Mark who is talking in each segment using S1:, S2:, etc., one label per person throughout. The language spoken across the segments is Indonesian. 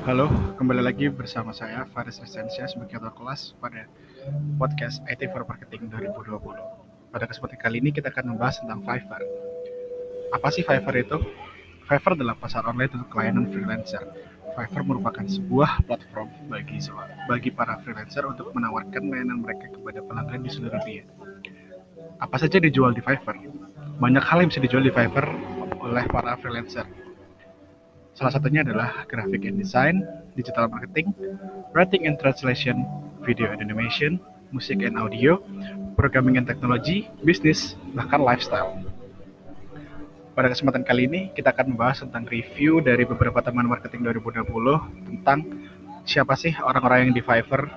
S1: Halo, kembali lagi bersama saya Faris Resensia sebagai ketua kelas pada podcast IT for Marketing 2020. Pada kesempatan kali ini kita akan membahas tentang Fiverr. Apa sih Fiverr itu? Fiverr adalah pasar online untuk layanan freelancer. Fiverr merupakan sebuah platform bagi bagi para freelancer untuk menawarkan layanan mereka kepada pelanggan di seluruh dunia. Apa saja dijual di Fiverr? Banyak hal yang bisa dijual di Fiverr oleh para freelancer Salah satunya adalah graphic and design, digital marketing, writing and translation, video and animation, musik and audio, programming and teknologi, bisnis, bahkan lifestyle. Pada kesempatan kali ini, kita akan membahas tentang review dari beberapa teman marketing 2020 tentang siapa sih orang-orang yang di Fiverr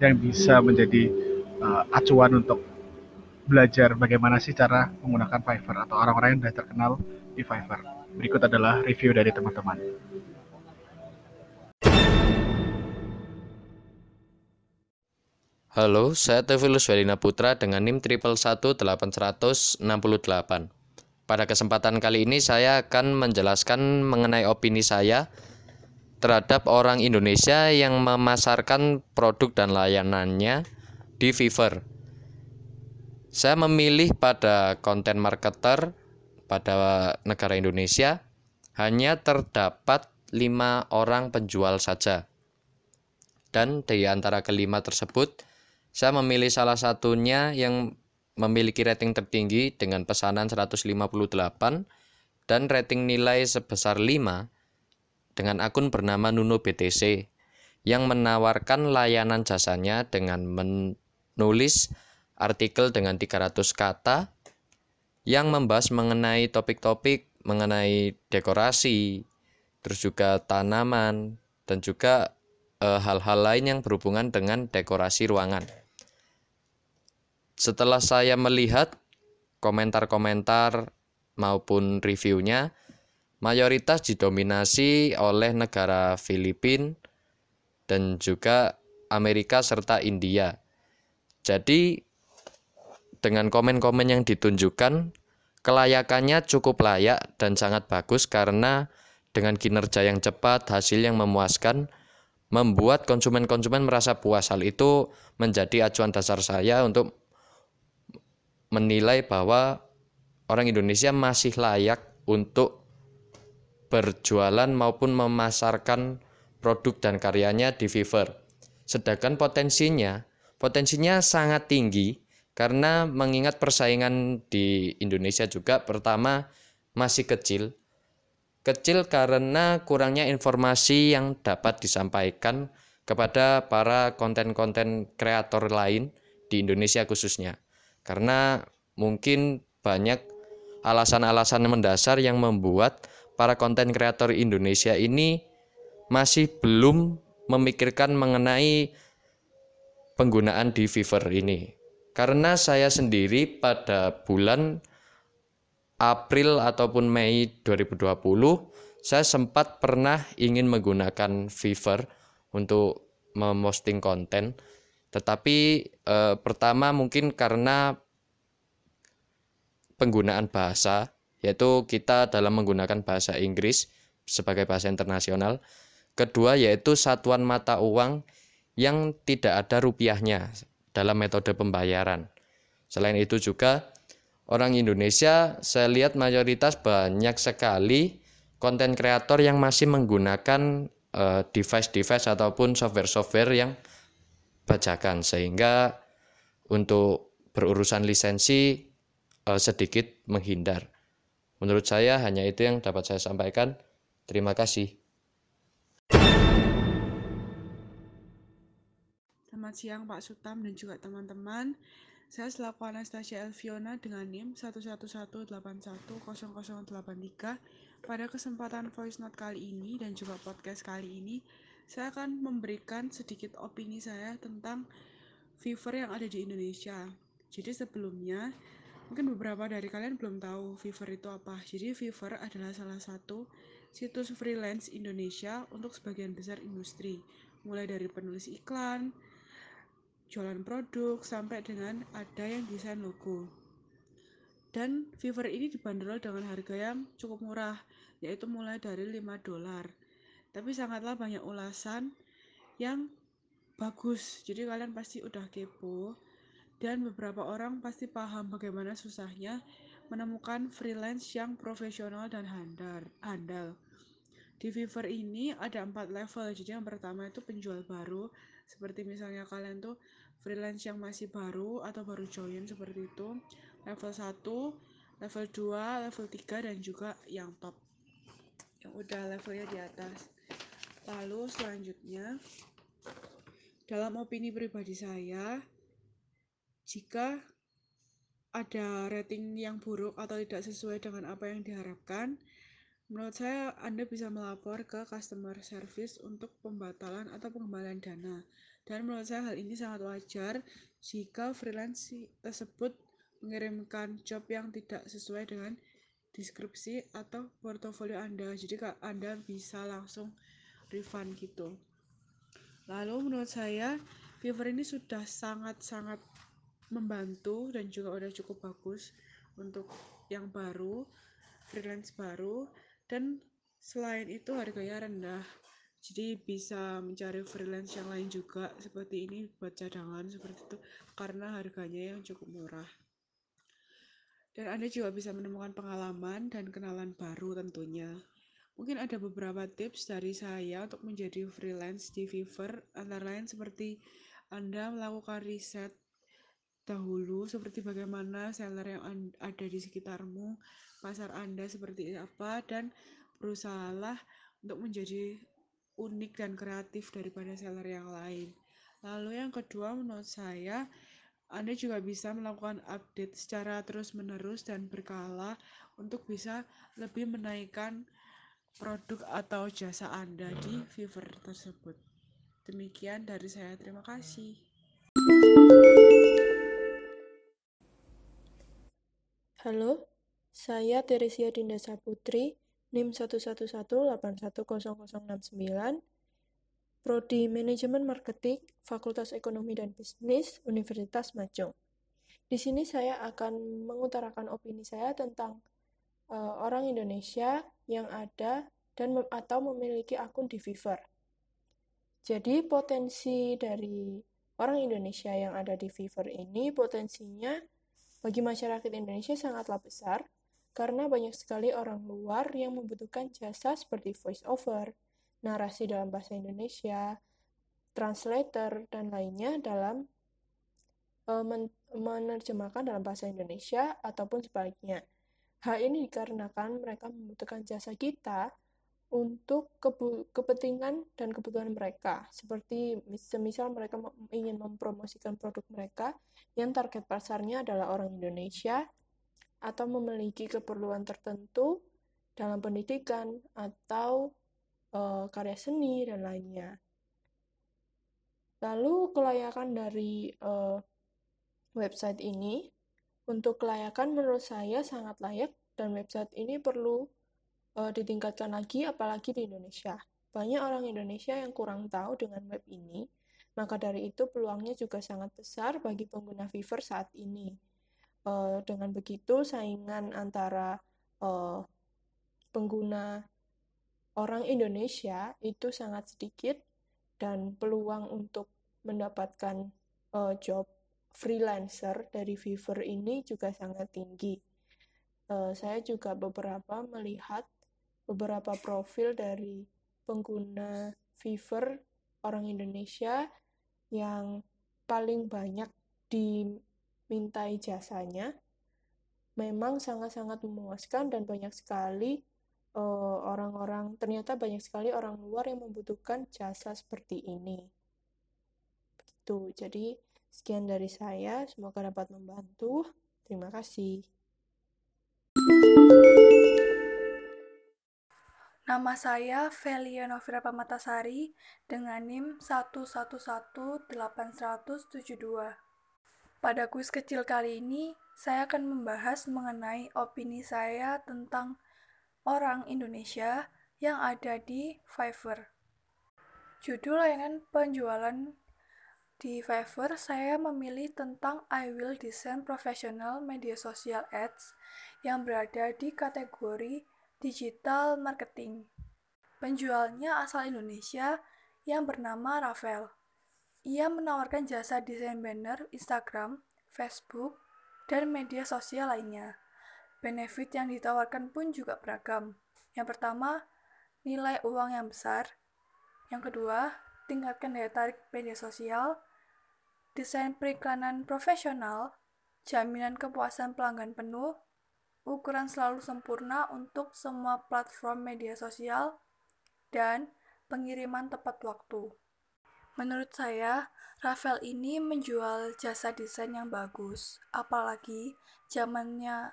S1: yang bisa menjadi uh, acuan untuk belajar bagaimana sih cara menggunakan Fiverr atau orang-orang yang sudah terkenal di Fiverr. Berikut adalah review dari teman-teman.
S2: Halo, saya Tevilus Welina Putra dengan NIM 111868. Pada kesempatan kali ini saya akan menjelaskan mengenai opini saya terhadap orang Indonesia yang memasarkan produk dan layanannya di Fiverr. Saya memilih pada konten marketer pada negara Indonesia hanya terdapat lima orang penjual saja. Dan di antara kelima tersebut, saya memilih salah satunya yang memiliki rating tertinggi dengan pesanan 158 dan rating nilai sebesar 5 dengan akun bernama Nuno BTC yang menawarkan layanan jasanya dengan menulis artikel dengan 300 kata yang membahas mengenai topik-topik mengenai dekorasi, terus juga tanaman dan juga eh, hal-hal e, lain yang berhubungan dengan dekorasi ruangan. Setelah saya melihat komentar-komentar maupun reviewnya, mayoritas didominasi oleh negara Filipina dan juga Amerika serta India. Jadi dengan komen-komen yang ditunjukkan, kelayakannya cukup layak dan sangat bagus karena dengan kinerja yang cepat, hasil yang memuaskan, membuat konsumen-konsumen merasa puas. Hal itu menjadi acuan dasar saya untuk menilai bahwa orang Indonesia masih layak untuk berjualan maupun memasarkan produk dan karyanya di Fiverr. Sedangkan potensinya, potensinya sangat tinggi karena mengingat persaingan di Indonesia juga pertama masih kecil. Kecil karena kurangnya informasi yang dapat disampaikan kepada para konten-konten kreator lain di Indonesia khususnya. Karena mungkin banyak alasan-alasan mendasar yang membuat para konten kreator Indonesia ini masih belum memikirkan mengenai penggunaan di Fiverr ini. Karena saya sendiri pada bulan April ataupun Mei 2020 saya sempat pernah ingin menggunakan Fiverr untuk memosting konten. Tetapi eh, pertama mungkin karena penggunaan bahasa yaitu kita dalam menggunakan bahasa Inggris sebagai bahasa internasional. Kedua yaitu satuan mata uang yang tidak ada rupiahnya dalam metode pembayaran. Selain itu juga orang Indonesia saya lihat mayoritas banyak sekali konten kreator yang masih menggunakan eh, device-device ataupun software-software yang bajakan sehingga untuk berurusan lisensi uh, sedikit menghindar. Menurut saya hanya itu yang dapat saya sampaikan. Terima kasih.
S3: Selamat siang Pak Sutam dan juga teman-teman. Saya selaku Anastasia Elviona dengan NIM 111810083. Pada kesempatan voice note kali ini dan juga podcast kali ini, saya akan memberikan sedikit opini saya tentang Fiverr yang ada di Indonesia. Jadi sebelumnya, mungkin beberapa dari kalian belum tahu Fiverr itu apa. Jadi Fiverr adalah salah satu situs freelance Indonesia untuk sebagian besar industri, mulai dari penulis iklan, jualan produk sampai dengan ada yang desain logo. Dan Fiverr ini dibanderol dengan harga yang cukup murah, yaitu mulai dari 5 dolar. tapi sangatlah banyak ulasan yang bagus. Jadi kalian pasti udah kepo dan beberapa orang pasti paham bagaimana susahnya menemukan freelance yang profesional dan handal. handal. Di Fiverr ini ada empat level. Jadi yang pertama itu penjual baru, seperti misalnya kalian tuh freelance yang masih baru atau baru join seperti itu. Level 1, level 2, level 3 dan juga yang top. Yang udah levelnya di atas. Lalu selanjutnya dalam opini pribadi saya, jika ada rating yang buruk atau tidak sesuai dengan apa yang diharapkan, menurut saya Anda bisa melapor ke customer service untuk pembatalan atau pengembalian dana. Dan menurut saya hal ini sangat wajar jika freelance tersebut mengirimkan job yang tidak sesuai dengan deskripsi atau portofolio Anda. Jadi Anda bisa langsung refund gitu. Lalu menurut saya Fiverr ini sudah sangat-sangat membantu dan juga udah cukup bagus untuk yang baru, freelance baru dan selain itu harganya rendah. Jadi bisa mencari freelance yang lain juga seperti ini buat cadangan seperti itu karena harganya yang cukup murah. Dan Anda juga bisa menemukan pengalaman dan kenalan baru tentunya. Mungkin ada beberapa tips dari saya untuk menjadi freelance di Fiverr, antara lain seperti Anda melakukan riset dahulu seperti bagaimana seller yang ada di sekitarmu, pasar Anda seperti apa, dan berusahalah untuk menjadi unik dan kreatif daripada seller yang lain. Lalu yang kedua menurut saya, Anda juga bisa melakukan update secara terus-menerus dan berkala untuk bisa lebih menaikkan produk atau jasa Anda di Fiverr tersebut. Demikian dari saya, terima kasih.
S4: Halo, saya Teresia Dinda Saputri, NIM 11181800069, Prodi Manajemen Marketing, Fakultas Ekonomi dan Bisnis, Universitas Majong. Di sini saya akan mengutarakan opini saya tentang uh, orang Indonesia yang ada dan atau memiliki akun di Fiverr. Jadi potensi dari orang Indonesia yang ada di Fiverr ini potensinya bagi masyarakat Indonesia sangatlah besar karena banyak sekali orang luar yang membutuhkan jasa seperti voice over, narasi dalam bahasa Indonesia, translator, dan lainnya dalam uh, men menerjemahkan dalam bahasa Indonesia ataupun sebaliknya. Hal ini dikarenakan mereka membutuhkan jasa kita untuk kepentingan dan kebutuhan mereka. Seperti semisal mereka ingin mempromosikan produk mereka yang target pasarnya adalah orang Indonesia atau memiliki keperluan tertentu dalam pendidikan atau uh, karya seni dan lainnya. Lalu kelayakan dari uh, website ini untuk kelayakan menurut saya sangat layak dan website ini perlu uh, ditingkatkan lagi apalagi di Indonesia. Banyak orang Indonesia yang kurang tahu dengan web ini, maka dari itu peluangnya juga sangat besar bagi pengguna Fiverr saat ini. Uh, dengan begitu saingan antara uh, pengguna orang Indonesia itu sangat sedikit dan peluang untuk mendapatkan uh, job freelancer dari Fiverr ini juga sangat tinggi. Uh, saya juga beberapa melihat beberapa profil dari pengguna Fiverr orang Indonesia yang paling banyak dimintai jasanya memang sangat-sangat memuaskan dan banyak sekali eh, orang-orang uh, ternyata banyak sekali orang luar yang membutuhkan jasa seperti ini. Begitu. Jadi Sekian dari saya, semoga dapat membantu. Terima kasih.
S5: Nama saya Velia Novira Pamatasari dengan NIM 111872. Pada kuis kecil kali ini, saya akan membahas mengenai opini saya tentang orang Indonesia yang ada di Fiverr. Judul layanan penjualan di Fiverr, saya memilih tentang I Will Design Professional Media Social Ads yang berada di kategori Digital Marketing. Penjualnya asal Indonesia yang bernama Rafael. Ia menawarkan jasa desain banner Instagram, Facebook, dan media sosial lainnya. Benefit yang ditawarkan pun juga beragam. Yang pertama, nilai uang yang besar. Yang kedua, tingkatkan daya tarik media sosial, desain periklanan profesional, jaminan kepuasan pelanggan penuh, ukuran selalu sempurna untuk semua platform media sosial, dan pengiriman tepat waktu. Menurut saya, Rafael ini menjual jasa desain yang bagus, apalagi zamannya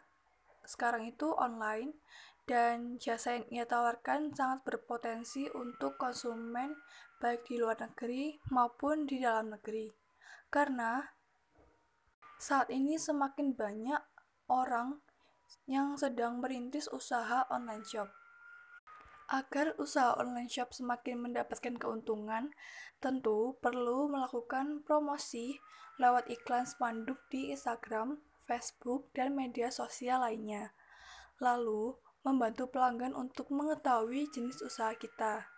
S5: sekarang itu online dan jasa yang ia tawarkan sangat berpotensi untuk konsumen baik di luar negeri maupun di dalam negeri. Karena saat ini semakin banyak orang yang sedang merintis usaha online shop. Agar usaha online shop semakin mendapatkan keuntungan, tentu perlu melakukan promosi lewat iklan spanduk di Instagram, Facebook, dan media sosial lainnya. Lalu, membantu pelanggan untuk mengetahui jenis usaha kita.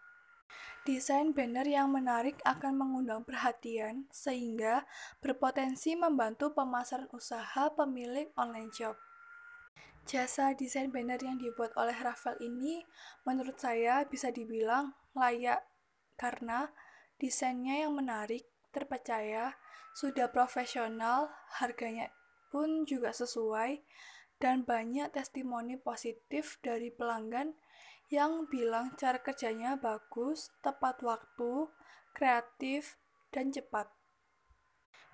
S5: Desain banner yang menarik akan mengundang perhatian sehingga berpotensi membantu pemasaran usaha pemilik online shop. Jasa desain banner yang dibuat oleh Rafael ini menurut saya bisa dibilang layak karena desainnya yang menarik, terpercaya, sudah profesional, harganya pun juga sesuai, dan banyak testimoni positif dari pelanggan yang bilang cara kerjanya bagus, tepat waktu, kreatif, dan cepat.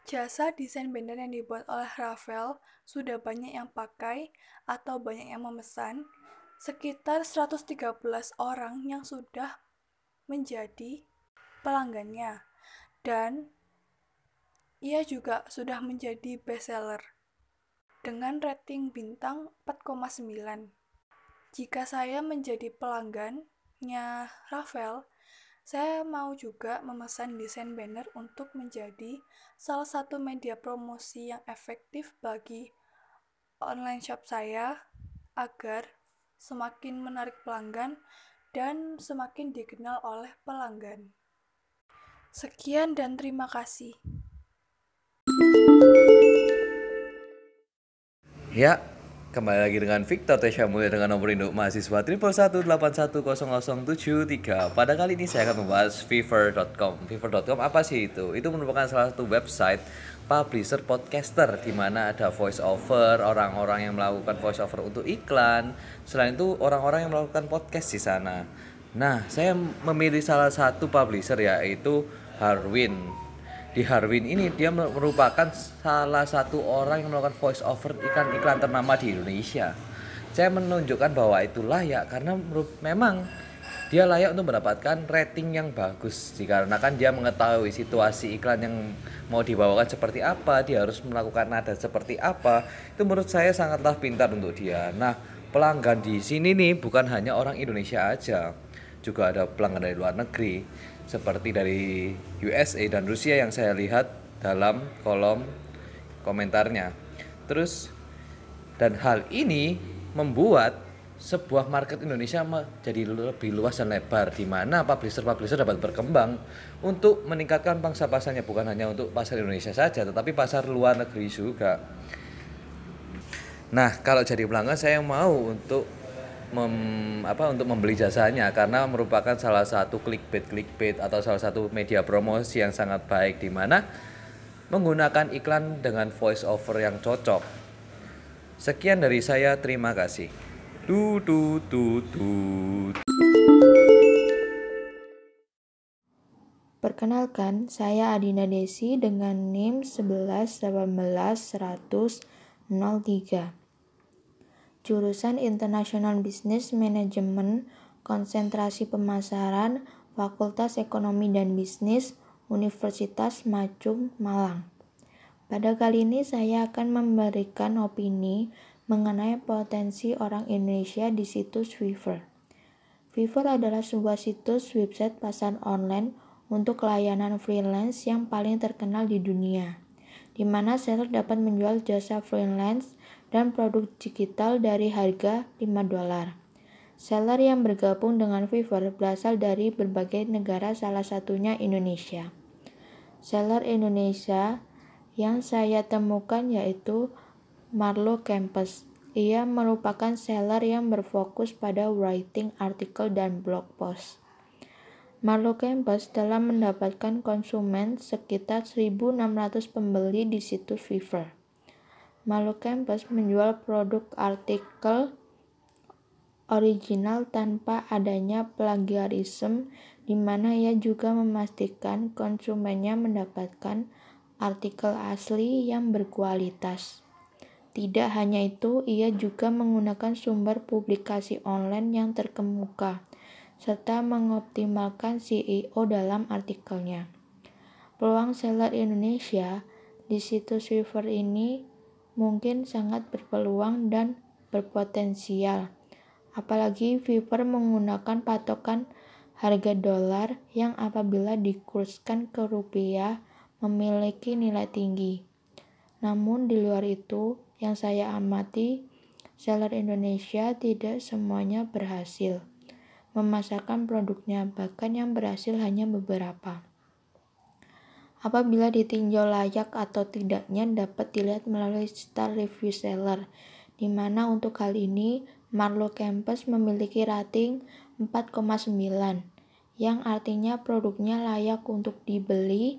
S5: Jasa desain banner yang dibuat oleh Rafael sudah banyak yang pakai atau banyak yang memesan, sekitar 113 orang yang sudah menjadi pelanggannya. Dan ia juga sudah menjadi bestseller dengan rating bintang 4,9. Jika saya menjadi pelanggannya Rafael, saya mau juga memesan desain banner untuk menjadi salah satu media promosi yang efektif bagi online shop saya agar semakin menarik pelanggan dan semakin dikenal oleh pelanggan. Sekian dan terima kasih.
S6: Ya, Kembali lagi dengan Victor Tesha Mulia dengan nomor induk mahasiswa triple satu delapan satu tujuh tiga. Pada kali ini saya akan membahas Fever.com. Fever.com apa sih itu? Itu merupakan salah satu website publisher podcaster di mana ada voice over, orang-orang yang melakukan voice over untuk iklan. Selain itu orang-orang yang melakukan podcast di sana. Nah, saya memilih salah satu publisher yaitu Harwin di Harwin ini dia merupakan salah satu orang yang melakukan voice over iklan-iklan ternama di Indonesia. Saya menunjukkan bahwa itu layak karena memang dia layak untuk mendapatkan rating yang bagus dikarenakan dia mengetahui situasi iklan yang mau dibawakan seperti apa, dia harus melakukan nada seperti apa. Itu menurut saya sangatlah pintar untuk dia. Nah, pelanggan di sini nih bukan hanya orang Indonesia aja, juga ada pelanggan dari luar negeri seperti dari USA dan Rusia yang saya lihat dalam kolom komentarnya. Terus dan hal ini membuat sebuah market Indonesia menjadi lebih luas dan lebar di mana publisher-publisher dapat berkembang untuk meningkatkan pangsa pasarnya bukan hanya untuk pasar Indonesia saja tetapi pasar luar negeri juga. Nah, kalau jadi pelanggan saya mau untuk mem, apa untuk membeli jasanya karena merupakan salah satu clickbait clickbait atau salah satu media promosi yang sangat baik di mana menggunakan iklan dengan voice over yang cocok. Sekian dari saya, terima kasih. Du du du du.
S7: Perkenalkan, saya Adina Desi dengan NIM 11 jurusan International Business Management, konsentrasi pemasaran, Fakultas Ekonomi dan Bisnis, Universitas Macung, Malang. Pada kali ini saya akan memberikan opini mengenai potensi orang Indonesia di situs Fiverr. Fiverr adalah sebuah situs website pasar online untuk layanan freelance yang paling terkenal di dunia, di mana seller dapat menjual jasa freelance dan produk digital dari harga 5 dolar. Seller yang bergabung dengan Fiverr berasal dari berbagai negara salah satunya Indonesia. Seller Indonesia yang saya temukan yaitu Marlo Campus. Ia merupakan seller yang berfokus pada writing artikel dan blog post. Marlo Campus telah mendapatkan konsumen sekitar 1.600 pembeli di situs Fiverr. Marlo Campus menjual produk artikel original tanpa adanya plagiarisme di mana ia juga memastikan konsumennya mendapatkan artikel asli yang berkualitas. Tidak hanya itu, ia juga menggunakan sumber publikasi online yang terkemuka, serta mengoptimalkan SEO dalam artikelnya. Peluang seller Indonesia di situs Fiverr ini mungkin sangat berpeluang dan berpotensial Apalagi Fiverr menggunakan patokan harga dolar yang apabila dikurskan ke rupiah memiliki nilai tinggi. Namun di luar itu, yang saya amati, seller Indonesia tidak semuanya berhasil memasarkan produknya, bahkan yang berhasil hanya beberapa. Apabila ditinjau layak atau tidaknya dapat dilihat melalui star review seller, di mana untuk hal ini Marlo Campus memiliki rating 4,9 yang artinya produknya layak untuk dibeli.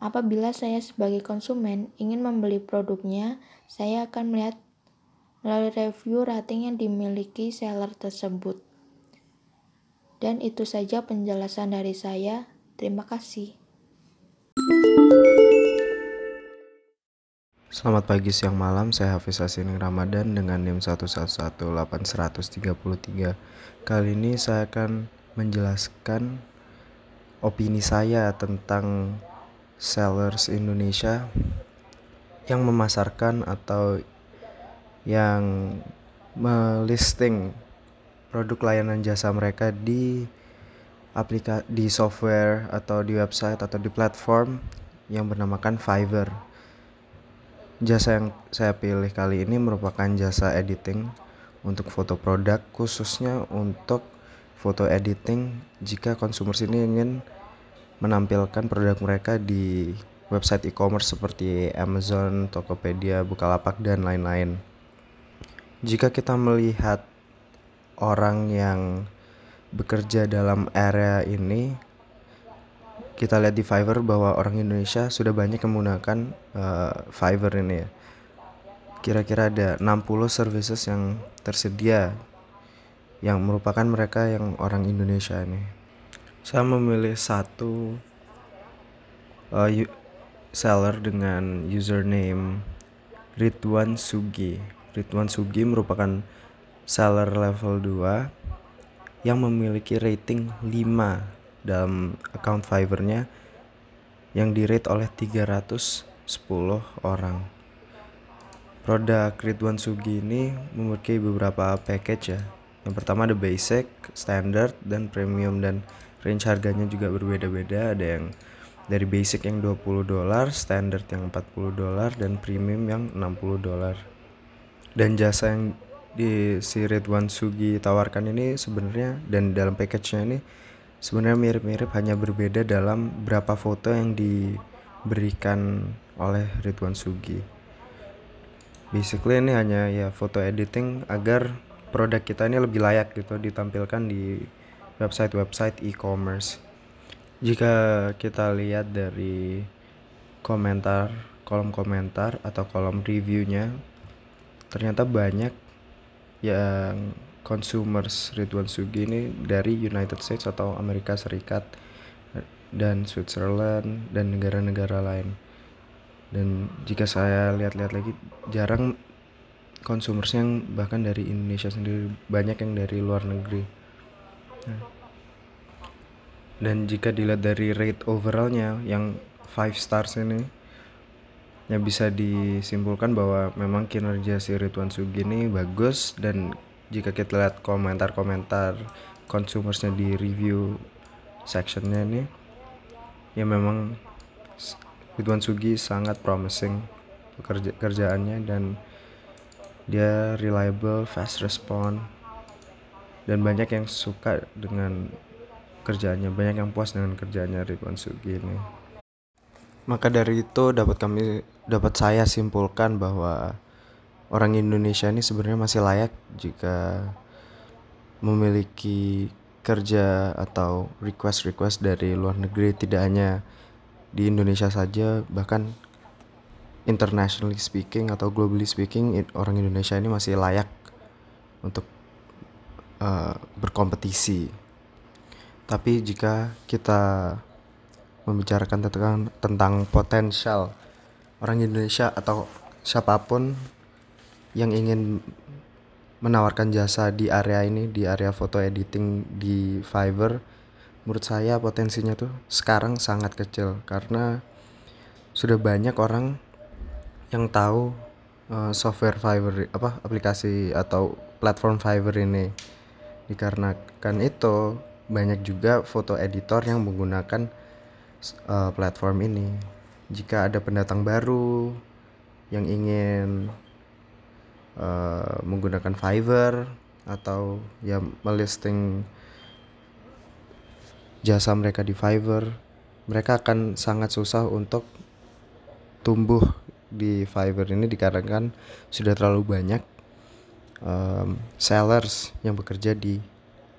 S7: Apabila saya sebagai konsumen ingin membeli produknya, saya akan melihat melalui review rating yang dimiliki seller tersebut. Dan itu saja penjelasan dari saya. Terima kasih.
S8: Selamat pagi, siang, malam. Saya Hafiz Asining Ramadan dengan NIM 1118133. Kali ini saya akan menjelaskan opini saya tentang sellers Indonesia yang memasarkan atau yang melisting produk layanan jasa mereka di aplikasi di software atau di website atau di platform yang bernamakan Fiverr. Jasa yang saya pilih kali ini merupakan jasa editing untuk foto produk khususnya untuk foto editing jika konsumer sini ingin menampilkan produk mereka di website e-commerce seperti Amazon, Tokopedia, Bukalapak dan lain-lain. Jika kita melihat orang yang bekerja dalam area ini kita lihat di Fiverr bahwa orang Indonesia sudah banyak menggunakan uh, Fiverr ini ya. Kira-kira ada 60 services yang tersedia yang merupakan mereka yang orang Indonesia ini. Saya memilih satu uh, seller dengan username Ridwan Sugi. Ridwan Sugi merupakan seller level 2 yang memiliki rating 5 dalam account Fiverr-nya yang di-rate oleh 310 orang. Produk Ridwan Sugi ini memiliki beberapa package ya. Yang pertama ada basic, standard, dan premium dan range harganya juga berbeda-beda. Ada yang dari basic yang 20 dolar, standard yang 40 dolar, dan premium yang 60 dolar. Dan jasa yang di si Ridwan Sugi tawarkan ini sebenarnya dan dalam package-nya ini sebenarnya mirip-mirip hanya berbeda dalam berapa foto yang diberikan oleh Ridwan Sugi. Basically ini hanya ya foto editing agar produk kita ini lebih layak gitu ditampilkan di website-website e-commerce. Jika kita lihat dari komentar, kolom komentar atau kolom reviewnya, ternyata banyak yang consumers Ridwan Sugi ini dari United States atau Amerika Serikat dan Switzerland dan negara-negara lain. Dan jika saya lihat-lihat lagi jarang consumers yang bahkan dari Indonesia sendiri banyak yang dari luar negeri. Nah. Dan jika dilihat dari rate overallnya yang 5 stars ini ya bisa disimpulkan bahwa memang kinerja si Ridwan Sugi ini bagus dan jika kita lihat komentar-komentar consumersnya di review sectionnya ini ya memang Ridwan Sugi sangat promising pekerja kerjaannya dan dia reliable fast respond dan banyak yang suka dengan kerjanya banyak yang puas dengan kerjanya Ridwan Sugi ini. Maka dari itu dapat kami dapat saya simpulkan bahwa orang Indonesia ini sebenarnya masih layak jika memiliki kerja atau request-request dari luar negeri tidak hanya di Indonesia saja bahkan internationally speaking atau globally speaking orang Indonesia ini masih layak untuk uh, berkompetisi. Tapi jika kita membicarakan tentang tentang potensial orang Indonesia atau siapa pun yang ingin menawarkan jasa di area ini di area foto editing di Fiverr menurut saya potensinya tuh sekarang sangat kecil. Karena sudah banyak orang yang tahu uh, software Fiverr apa aplikasi atau platform Fiverr ini. Dikarenakan itu banyak juga foto editor yang menggunakan uh, platform ini. Jika ada pendatang baru yang ingin uh, menggunakan Fiverr atau ya melisting jasa mereka di Fiverr mereka akan sangat susah untuk tumbuh di Fiverr ini dikarenakan sudah terlalu banyak um, sellers yang bekerja di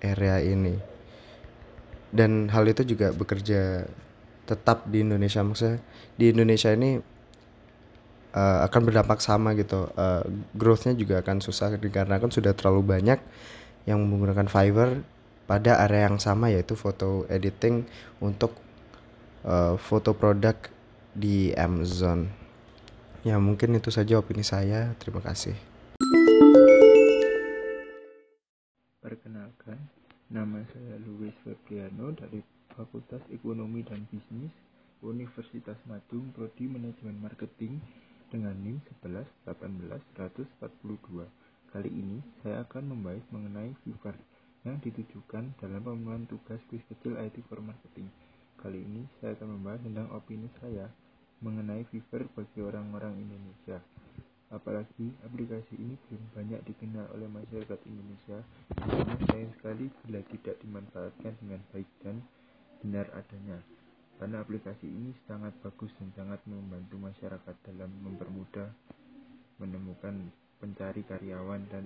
S8: area ini. Dan hal itu juga bekerja tetap di Indonesia. Maksudnya di Indonesia ini uh, akan berdampak sama gitu. Uh, growthnya juga akan susah dikarenakan sudah terlalu banyak yang menggunakan Fiverr pada area yang sama yaitu foto editing untuk uh, foto produk di Amazon. Ya mungkin itu saja opini saya. Terima kasih.
S9: Perkenalkan nama saya Luis Febriano dari Fakultas Ekonomi dan Bisnis Universitas Madung Prodi Manajemen Marketing dengan NIM 11 18 142. Kali ini saya akan membahas mengenai Fiverr yang ditujukan dalam pemenuhan tugas kuis kecil IT for Marketing. Kali ini saya akan membahas tentang opini saya mengenai Fiverr bagi orang-orang Indonesia. Apalagi aplikasi ini belum banyak dikenal oleh masyarakat Indonesia, karena sayang sekali bila tidak dimanfaatkan dengan baik dan benar adanya karena aplikasi ini sangat bagus dan sangat membantu masyarakat dalam mempermudah menemukan pencari karyawan dan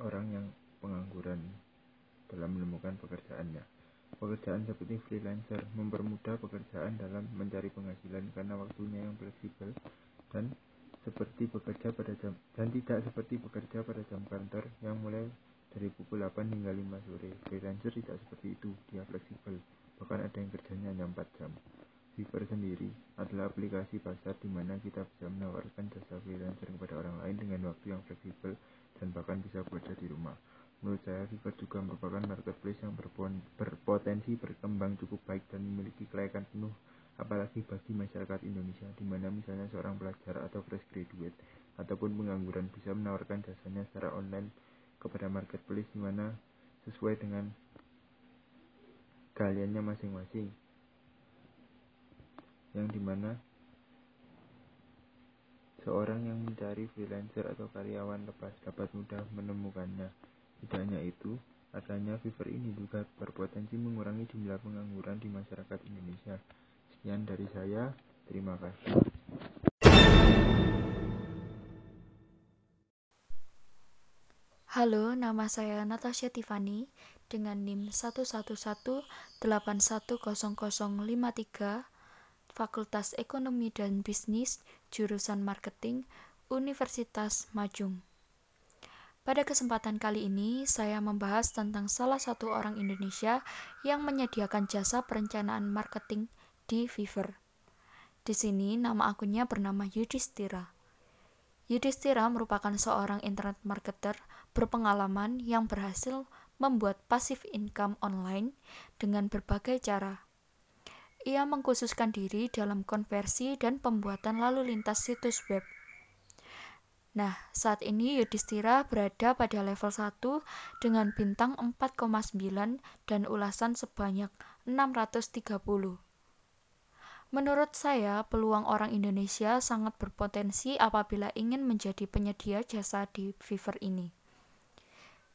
S9: orang yang pengangguran dalam menemukan pekerjaannya. Pekerjaan seperti freelancer mempermudah pekerjaan dalam mencari penghasilan karena waktunya yang fleksibel dan seperti bekerja pada jam dan tidak seperti bekerja pada jam kantor yang mulai dari pukul 8 hingga 5 sore. Freelancer tidak seperti itu, dia fleksibel bahkan ada yang kerjanya hanya 4 jam. Fiverr sendiri adalah aplikasi pasar di mana kita bisa menawarkan jasa freelancer kepada orang lain dengan waktu yang fleksibel dan bahkan bisa bekerja di rumah. Menurut saya, Fiverr juga merupakan marketplace yang berpotensi berkembang cukup baik dan memiliki kelayakan penuh apalagi bagi masyarakat Indonesia di mana misalnya seorang pelajar atau fresh graduate ataupun pengangguran bisa menawarkan jasanya secara online kepada marketplace di mana sesuai dengan keahliannya masing-masing. Yang di mana seorang yang mencari freelancer atau karyawan lepas dapat mudah menemukannya. Tidak hanya itu adanya Fiverr ini juga berpotensi mengurangi jumlah pengangguran di masyarakat Indonesia. Sekian dari saya terima kasih
S10: Halo, nama saya Natasha Tiffany dengan NIM 111810053 Fakultas Ekonomi dan Bisnis jurusan Marketing Universitas Majung. Pada kesempatan kali ini, saya membahas tentang salah satu orang Indonesia yang menyediakan jasa perencanaan marketing di Fiverr. Di sini, nama akunnya bernama Yudhistira. Yudhistira merupakan seorang internet marketer berpengalaman yang berhasil membuat passive income online dengan berbagai cara. Ia mengkhususkan diri dalam konversi dan pembuatan lalu lintas situs web. Nah, saat ini Yudhistira berada pada level 1 dengan bintang 4,9 dan ulasan sebanyak 630. Menurut saya, peluang orang Indonesia sangat berpotensi apabila ingin menjadi penyedia jasa di Fiverr ini.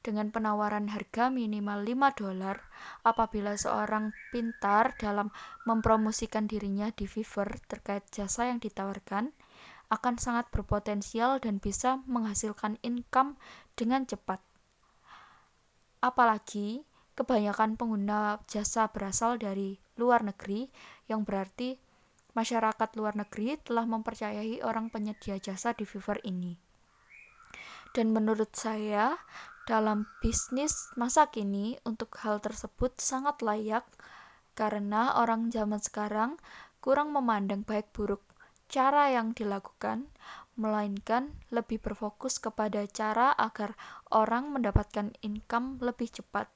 S10: Dengan penawaran harga minimal 5 dolar apabila seorang pintar dalam mempromosikan dirinya di Fiverr terkait jasa yang ditawarkan akan sangat berpotensial dan bisa menghasilkan income dengan cepat. Apalagi kebanyakan pengguna jasa berasal dari luar negeri yang berarti masyarakat luar negeri telah mempercayai orang penyedia jasa di Fiverr ini. Dan menurut saya, dalam bisnis masa kini untuk hal tersebut sangat layak karena orang zaman sekarang kurang memandang baik buruk cara yang dilakukan, melainkan lebih berfokus kepada cara agar orang mendapatkan income lebih cepat.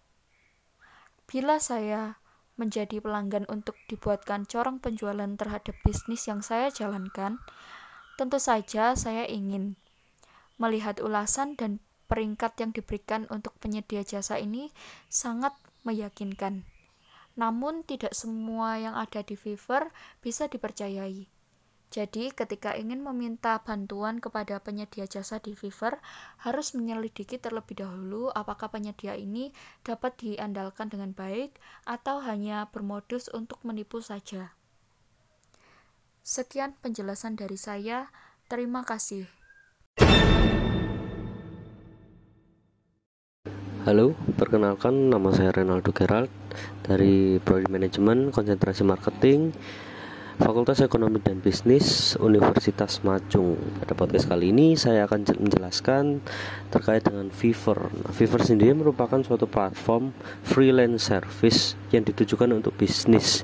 S10: Bila saya menjadi pelanggan untuk dibuatkan corong penjualan terhadap bisnis yang saya jalankan, tentu saja saya ingin Melihat ulasan dan peringkat yang diberikan untuk penyedia jasa ini sangat meyakinkan. Namun tidak semua yang ada di Fiverr bisa dipercayai. Jadi, ketika ingin meminta bantuan kepada penyedia jasa di Fiverr, harus menyelidiki terlebih dahulu apakah penyedia ini dapat diandalkan dengan baik atau hanya bermodus untuk menipu saja. Sekian penjelasan dari saya. Terima kasih.
S11: Halo, perkenalkan nama saya Renaldo Gerald dari Prodi Manajemen Konsentrasi Marketing Fakultas Ekonomi dan Bisnis Universitas Macung. Pada podcast kali ini saya akan menjelaskan terkait dengan Fiverr. Nah, Fiverr sendiri merupakan suatu platform freelance service yang ditujukan untuk bisnis.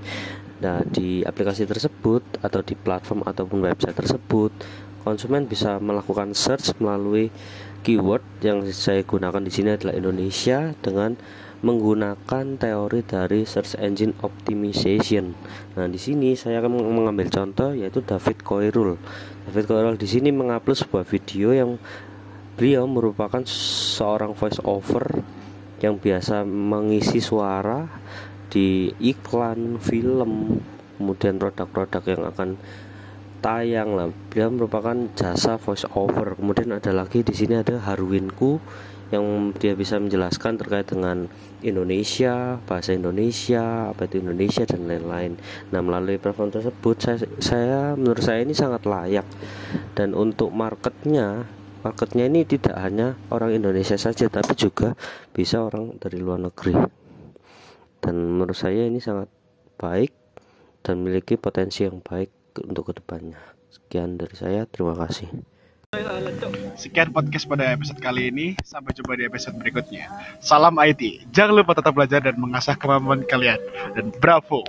S11: Nah, di aplikasi tersebut atau di platform ataupun website tersebut, konsumen bisa melakukan search melalui keyword yang saya gunakan di sini adalah Indonesia dengan menggunakan teori dari search engine optimization. Nah, di sini saya akan mengambil contoh yaitu David Koirul. David Koirul di sini mengupload sebuah video yang beliau merupakan seorang voice over yang biasa mengisi suara di iklan, film, kemudian produk-produk yang akan tayang lah. Dia merupakan jasa voice over kemudian ada lagi di sini ada Harwinku yang dia bisa menjelaskan terkait dengan Indonesia bahasa Indonesia apa itu Indonesia dan lain-lain. Nah melalui platform tersebut saya, saya menurut saya ini sangat layak. Dan untuk marketnya marketnya ini tidak hanya orang Indonesia saja tapi juga bisa orang dari luar negeri. Dan menurut saya ini sangat baik dan memiliki potensi yang baik untuk ke depannya. Sekian dari saya, terima kasih.
S1: Sekian podcast pada episode kali ini. Sampai jumpa di episode berikutnya. Salam IT. Jangan lupa tetap belajar dan mengasah kemampuan kalian. Dan bravo!